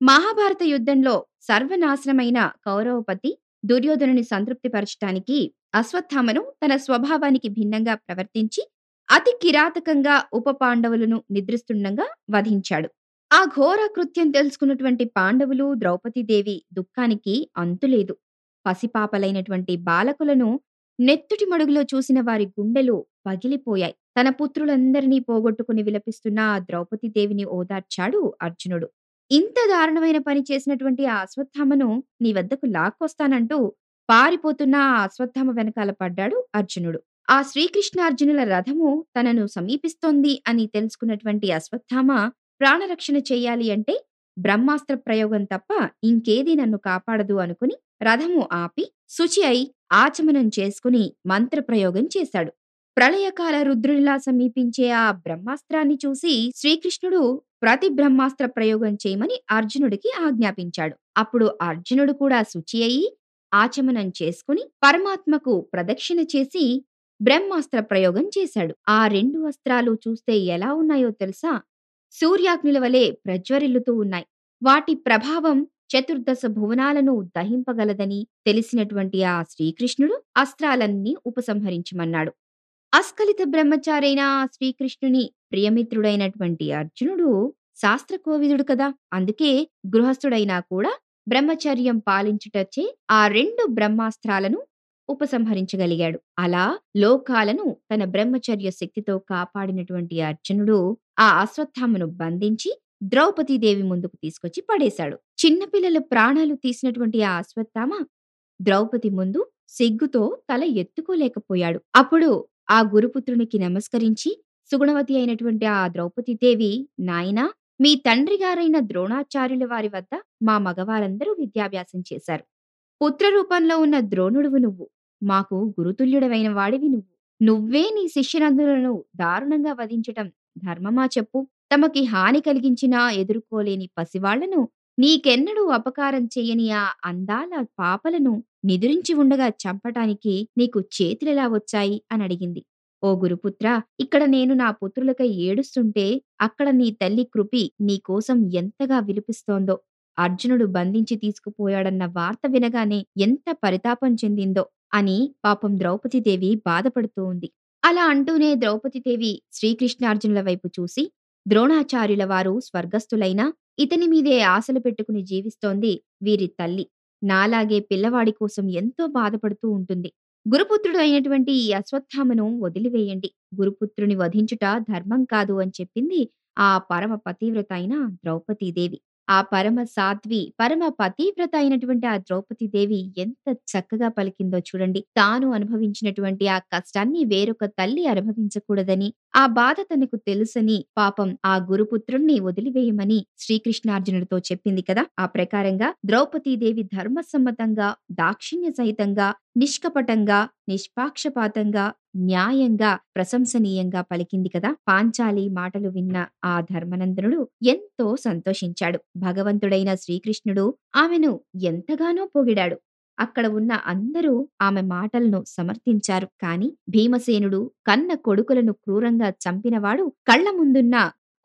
మహాభారత యుద్ధంలో సర్వనాశనమైన కౌరవపతి దుర్యోధనుని సంతృప్తిపరచటానికి అశ్వత్థామను తన స్వభావానికి భిన్నంగా ప్రవర్తించి అతి కిరాతకంగా ఉప పాండవులను నిద్రిస్తుండగా వధించాడు. ఆ ఘోర కృత్యం తెలుసుకున్నటువంటి పాండవులు ద్రౌపదీదేవి దుఃఖానికి అంతులేదు. పసిపాపలైనటువంటి బాలకులను నెత్తుటి మడుగులో చూసిన వారి గుండెలు పగిలిపోయాయి. తన పుత్రులందరినీ పోగొట్టుకుని విలపిస్తున్న ఆ ద్రౌపదీదేవిని ఓదార్చాడు అర్జునుడు. ఇంత దారుణమైన పని చేసినటువంటి ఆ అశ్వత్థామను నీ వద్దకు లాక్కొస్తానంటూ పారిపోతున్న ఆ అశ్వత్థామ వెనకాల పడ్డాడు అర్జునుడు. ఆ శ్రీకృష్ణార్జునుల రథము తనను సమీపిస్తోంది అని తెలుసుకున్నటువంటి అశ్వత్థామ ప్రాణరక్షణ చేయాలి అంటే బ్రహ్మాస్త్ర ప్రయోగం తప్ప ఇంకేదీ నన్ను కాపాడదు అనుకుని రథము ఆపి శుచి అయి ఆచమనం చేసుకుని మంత్రప్రయోగం చేశాడు. ప్రళయకాల రుద్రునిలా సమీపించే ఆ బ్రహ్మాస్త్రాన్ని చూసి శ్రీకృష్ణుడు ప్రతి బ్రహ్మాస్త్ర ప్రయోగం చేయమని అర్జునుడికి ఆజ్ఞాపించాడు. అప్పుడు అర్జునుడు కూడా శుచి అయి ఆచమనం చేసుకుని పరమాత్మకు ప్రదక్షిణ చేసి బ్రహ్మాస్త్ర ప్రయోగం చేశాడు. ఆ రెండు అస్త్రాలు చూస్తే ఎలా ఉన్నాయో తెలుసా? సూర్యాగ్నుల వలె ప్రజ్వరిల్లుతూ ఉన్నాయి. వాటి ప్రభావం చతుర్దశ భువనాలను దహింపగలదని తెలిసినటువంటి ఆ శ్రీకృష్ణుడు అస్త్రాలన్నీ ఉపసంహరించమన్నాడు. అస్కలిత బ్రహ్మచారైన శ్రీకృష్ణుని ప్రియమిత్రుడైనటువంటి అర్జునుడు శాస్త్రకోవిదుడు కదా. అందుకే గృహస్థుడైనా కూడా బ్రహ్మచర్యం పాలించుటచ్చే ఆ రెండు బ్రహ్మాస్త్రాలను ఉపసంహరించగలిగాడు. అలా లోకాలను తన బ్రహ్మచర్య శక్తితో కాపాడినటువంటి అర్జునుడు ఆ అశ్వత్థామను బంధించి ద్రౌపదీదేవి ముందుకు తీసుకొచ్చి పడేశాడు. చిన్నపిల్లల ప్రాణాలు తీసినటువంటి ఆ అశ్వత్థామ ద్రౌపది ముందు సిగ్గుతో తల ఎత్తుకోలేకపోయాడు. అప్పుడు ఆ గురుపుత్రునికి నమస్కరించి సుగుణవతి అయినటువంటి ఆ ద్రౌపదీదేవి నాయనా మీ తండ్రి గారైన ద్రోణాచార్యుల వారి వద్ద మా మగవారందరూ విద్యాభ్యాసం చేశారు. పుత్ర రూపంలో ఉన్న ద్రోణుడువు నువ్వు. మాకు గురుతుల్యుడవైన వాడివి నువ్వు. నువ్వే నీ శిష్యనందులను దారుణంగా వధించటం ధర్మమా చెప్పు. తమకి హాని కలిగించినా ఎదుర్కోలేని పసివాళ్ళను నీకెన్నడూ అపకారం చెయ్యని ఆ అందాల పాపలను నిదురించి ఉండగా చంపటానికి నీకు చేతులెలా వచ్చాయి? అని అడిగింది. ఓ గురుపుత్ర ఇక్కడ నేను నా పుత్రులకై ఏడుస్తుంటే అక్కడ నీ తల్లి కృపి నీకోసం ఎంతగా విలిపిస్తోందో అర్జునుడు బంధించి తీసుకుపోయాడన్న వార్త వినగానే ఎంత పరితాపం చెందిందో అని పాపం ద్రౌపదీదేవి బాధపడుతూ ఉంది. అలా అంటూనే ద్రౌపదీదేవి శ్రీకృష్ణార్జునుల వైపు చూసి ద్రోణాచార్యుల వారు స్వర్గస్థులైనా ఇతని మీదే ఆశలు పెట్టుకుని జీవిస్తోంది వీరి తల్లి. నాలాగే పిల్లవాడి కోసం ఎంతో బాధపడుతూ ఉంటుంది. గురుపుత్రుడు అయినటువంటి ఈ అశ్వత్థామను వదిలివేయండి. గురుపుత్రుని వధించుట ధర్మం కాదు అని చెప్పింది ఆ పరమ పతివ్రత అయిన ద్రౌపదీదేవి. ఆ పరమ సాధ్వి పరమ పతివ్రత అయినటువంటి ఆ ద్రౌపదీదేవి ఎంత చక్కగా పలికిందో చూడండి. తాను అనుభవించినటువంటి ఆ కష్టాన్ని వేరొక తల్లి అనుభవించకూడదని ఆ బాధ తనకు తెలుసని పాపం ఆ గురుపుత్రుణ్ణి వదిలివేయమని శ్రీకృష్ణార్జునుడితో చెప్పింది కదా. ఆ ప్రకారంగా ద్రౌపదీదేవి ధర్మసమ్మతంగా దాక్షిణ్య సహితంగా నిష్కపటంగా నిష్పాక్షపాతంగా న్యాయంగా ప్రశంసనీయంగా పలికింది కదా. పాంచాలి మాటలు విన్న ఆ ధర్మనందనుడు ఎంతో సంతోషించాడు. భగవంతుడైన శ్రీకృష్ణుడు ఆమెను ఎంతగానో పొగిడాడు. అక్కడ ఉన్న అందరూ ఆమె మాటలను సమర్థించారు. కాని భీమసేనుడు కన్న కొడుకులను క్రూరంగా చంపినవాడు కళ్ళ ముందున్న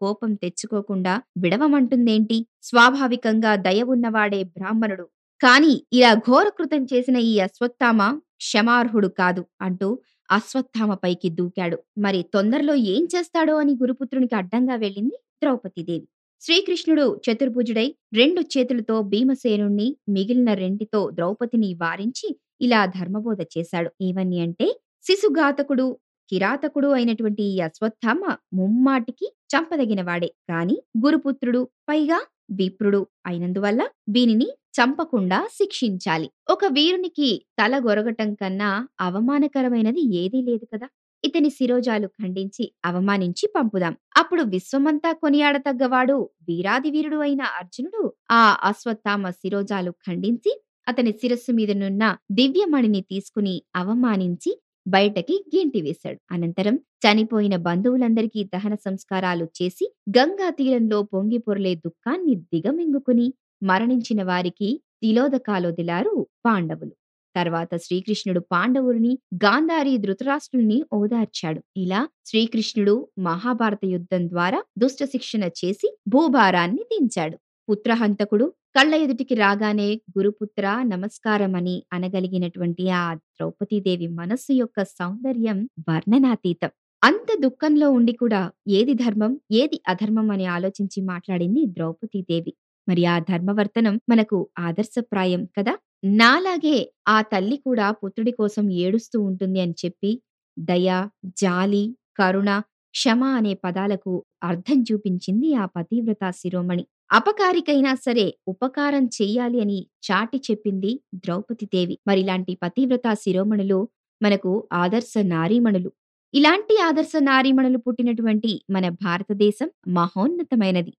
కోపం తెచ్చుకోకుండా విడవమంటుందేంటి? స్వాభావికంగా దయ ఉన్నవాడే బ్రాహ్మణుడు. కాని ఇలా ఘోరకృతం చేసిన ఈ అశ్వత్థామ క్షమార్హుడు కాదు అంటూ అశ్వత్థామపైకి దూకాడు. మరి తొందరలో ఏం చేస్తాడో అని గురుపుత్రునికి అడ్డంగా వెళ్ళింది ద్రౌపదీదేవి. శ్రీకృష్ణుడు చతుర్భుజుడై రెండు చేతులతో భీమసేనుణ్ణి మిగిలిన రెండితో ద్రౌపదిని వారించి ఇలా ధర్మబోధ చేశాడు. ఏవని అంటే శిశుఘాతకుడు కిరాతకుడు అయినటువంటి ఈ అశ్వత్థామ ముమ్మాటికి చంపదగినవాడే. కాని గురుపుత్రుడు పైగా విప్రుడు అయినందువల్ల వీనిని చంపకుండా శిక్షించాలి. ఒక వీరునికి తల గొరగటం కన్నా అవమానకరమైనది ఏదీ లేదు కదా! ఇతని శిరోజాలు ఖండించి అవమానించి పంపుదాం. అప్పుడు విశ్వమంతా కొనియాడతగ్గవాడు వీరాది వీరుడు అయిన అర్జునుడు ఆ అశ్వత్థామ శిరోజాలు ఖండించి అతని శిరస్సు మీదనున్న దివ్యమణిని తీసుకుని అవమానించి బయటకి గీంటి వేశాడు. అనంతరం చనిపోయిన బంధువులందరికీ దహన సంస్కారాలు చేసి గంగా తీరంలో పొంగి పొరలే దుఃఖాన్ని దిగమింగుకుని మరణించిన వారికి తిలోదకాలొదిలారు పాండవులు. తర్వాత శ్రీకృష్ణుడు పాండవుల్ని గాంధారి ధృతరాష్ట్రుల్ని ఓదార్చాడు ఇలా శ్రీకృష్ణుడు మహాభారత యుద్ధం ద్వారా దుష్ట శిక్షణ చేసి భూభారాన్ని దించాడు పుత్రహంతకుడు కళ్ళ ఎదుటికి రాగానే గురుపుత్ర నమస్కారమని అనగలిగినటువంటి ఆ ద్రౌపదీదేవి మనస్సు యొక్క సౌందర్యం వర్ణనాతీతం. అంత దుఃఖంలో ఉండి కూడా ఏది ధర్మం, ఏది అధర్మం అని ఆలోచించి మాట్లాడింది ద్రౌపదీదేవి. మరి ఆ ధర్మవర్తనం మనకు ఆదర్శప్రాయం కదా! నాలాగే ఆ తల్లి కూడా పుత్రుడి కోసం ఏడుస్తూ ఉంటుంది అని చెప్పి దయ, జాలి, కరుణ, క్షమ అనే పదాలకు అర్థం చూపించింది ఆ పతివ్రతా శిరోమణి. అపకారికైనా సరే ఉపకారం చెయ్యాలి అని చాటి చెప్పింది ద్రౌపదీదేవి. మరిలాంటి పతివ్రతా శిరోమణులు మనకు ఆదర్శ నారీమణులు. ఇలాంటి ఆదర్శ నారీమణులు పుట్టినటువంటి మన భారతదేశం మహోన్నతమైనది.